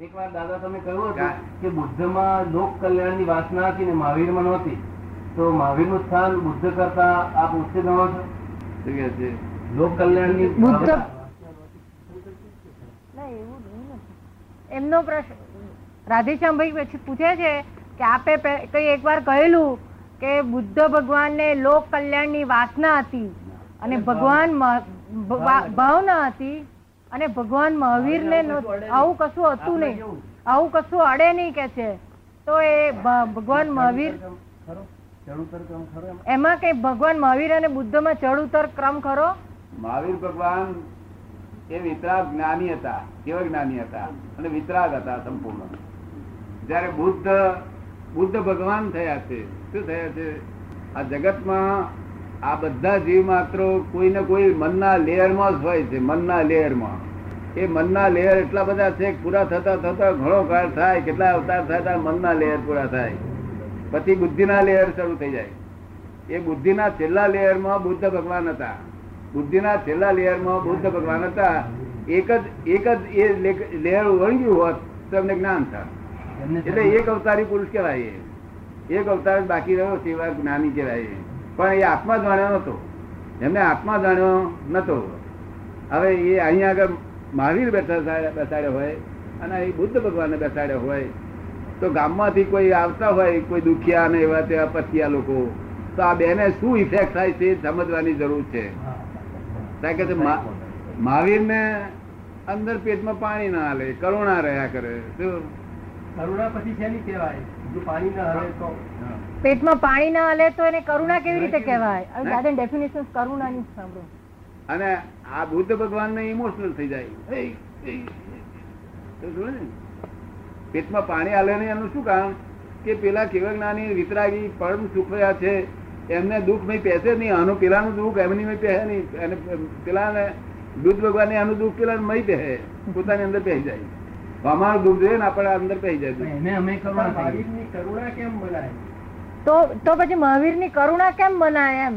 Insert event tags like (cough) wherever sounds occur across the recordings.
એક વાર દાદા તમે કહ્યું હતું કે બુદ્ધમાં લોક કલ્યાણની વાસના હતી ને મહાવીરમાં નહોતી. તો મહાવીરનું સ્થાન બુદ્ધ કરતા આપ ઉચ્ચ ગણો છો? લોક કલ્યાણની બુદ્ધ-. ના. એમનો પ્રશ્ન રાધેશ્યામભાઈ પછી પૂછે છે કે આપે કઈ કઈ એકવાર કહેલું કે બુદ્ધ ભગવાનને લોક કલ્યાણની વાસના હતી અને ભગવાન ભાવના હતી. અને ભગવાન મહાવીર ને આવું કશું હતું નહીં. આવું કશું અડે નહીં કે છે. તો એ ભગવાન મહાવીર ક્રમ ખરો? એમાં? કઈ ભગવાન મહાવીર અને બુદ્ધમાં ચડ ઉતર ક્રમ ખરો? મહાવીર ભગવાન એ વિતરાગ જ્ઞાની હતા કેવા જ્ઞાની હતા અને વિતરાગ હતા સંપૂર્ણ. જ્યારે બુદ્ધ બુદ્ધ ભગવાન થયા છે શું થયા છે? આ જગતમાં આ બધા જીવ માત્ર કોઈ ને કોઈ મનના લેયરમાં જ હોય છે મનના લેયરમાં એ મનના લેયર એટલા બધા છે પૂરા થતા થતા ઘણો કાળ થાય કેટલા અવતાર થાય મનના લેયર પૂરા થાય. પછી બુદ્ધિના લેયર શરૂ થઈ જાય. એ બુદ્ધિના છેલ્લા લેયરમાં બુદ્ધ ભગવાન હતા. બુદ્ધિના છેલ્લા લેયરમાં બુદ્ધ ભગવાન હતા. એક જ એક જ એ લેયર વળગ્યું હોત તો એમને જ્ઞાન થાય એટલે એક અવતારી પુરુષ કહેવાય એક અવતાર બાકી રહ્યો તેવા જ્ઞાની કહેવાય. પણ એ આત્મા જાણ્યો નતો. એમને આત્મા જાણ્યો નતો. હવે એ અહીંયા આગળ મહાવીર બેઠા બેસાડ્યો હોય અને એ બુદ્ધ ભગવાનને બેસાડ્યો હોય, તો ગામમાંથી કોઈ આવતા હોય, કોઈ દુખિયા ને એવા તેવા પથિયા લોકો, તો આ બેને શું ઇફેક્ટ થાય છે સમજવાની જરૂર છે. કારણ કે મહાવીરને અંદર પેટમાં પાણી ના હાલે, કરુણા રહ્યા કરે. શું? કરુણા પછી શેની કહેવાય? જો પાણી ના હરે તો. પેટમાં પાણી ના હલે તો એને કરુણા કેવી રીતે કહેવાય? હવે દાદા ડેફિનેશન કરુણાની સાંભળો. અને આ બુદ્ધ ભગવાન ને ઇમોશનલ થઈ જાય. ને પેટમાં પાણી હાલે નહીં એનું શું કારણ? કે પેલા કેવળ જ્ઞાની વિતરાગી પરમ સુખયા છે. એમને દુઃખ નહીં પહેશે નહીં. આનું પેલાનું દુઃખ એમની મેં પહે નહીં. અને પેલા દૂધ ભગવાન એનું દુઃખ પેલા મય પહે. પોતાની અંદર પહેરી જાય. અમારું દુઃખ જોઈએ ને આપણે અંદર પહેરી જાય દુઃખ. એને અમે કરુણા કેમ બનાય તો તો પછી મહાવીરની કરુણા કેમ બનાય એમ?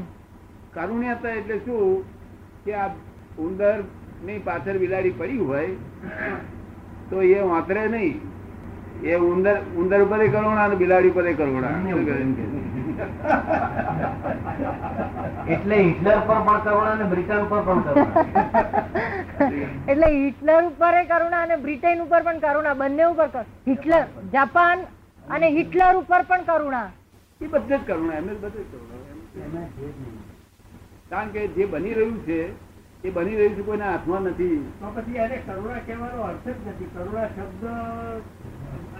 કરુણ્યતા એટલે શું? કે આ ઉંદરની પાછળ બિલાડી પડી હોય તો એ વાંતરે નહીં. એ ઉંદર ઉંદર ઉપર કરુણા અને બિલાડી ઉપર કરુણા એમ? (laughs) એટલે હિટલર પર પણ કરુણા અને બ્રિટન પર પણ કરુણા એટલે હિટલર ઉપર કરુણા અને બ્રિટન ઉપર પણ કરુણા. બંને ઉપર હિટલર જાપાન અને હિટલર ઉપર પણ કરુણા. એ બધે જ કરુણા એમને બધે જ કરુણા. એમ. એમાં. કારણ કે જે બની રહ્યું છે એ બની રહ્યું છે કોઈના હાથમાં નથી. તો પછી એને કરુણા કહેવાનો અર્થ જ નથી. કરુણા શબ્દ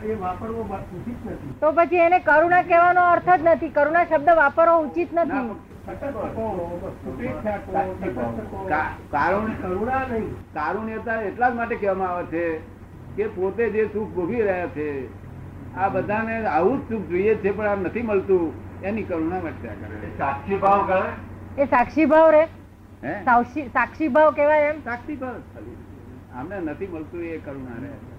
એ વાપરવો બ- તો પછી એને કરુણા કહેવાનો અર્થ જ નથી. કરુણા શબ્દ વાપરવો ઉચિત નથી. કારુણ્યતા એટલા જ માટે કહેવામાં આવે છે કે પોતે જે સુખ ભોગવી રહ્યા છે આ બધાને આવું જ સુખ જોઈએ છે પણ આમ નથી મળતું. એની કરુણા માટે કરે સાક્ષી ભાવ કરે? એ સાક્ષી ભાવ રે. સાક્ષી સાક્ષી ભાવ કેવાય એમ. સાક્ષી ભાવ આમને નથી મળતું એ કરુણા રહે.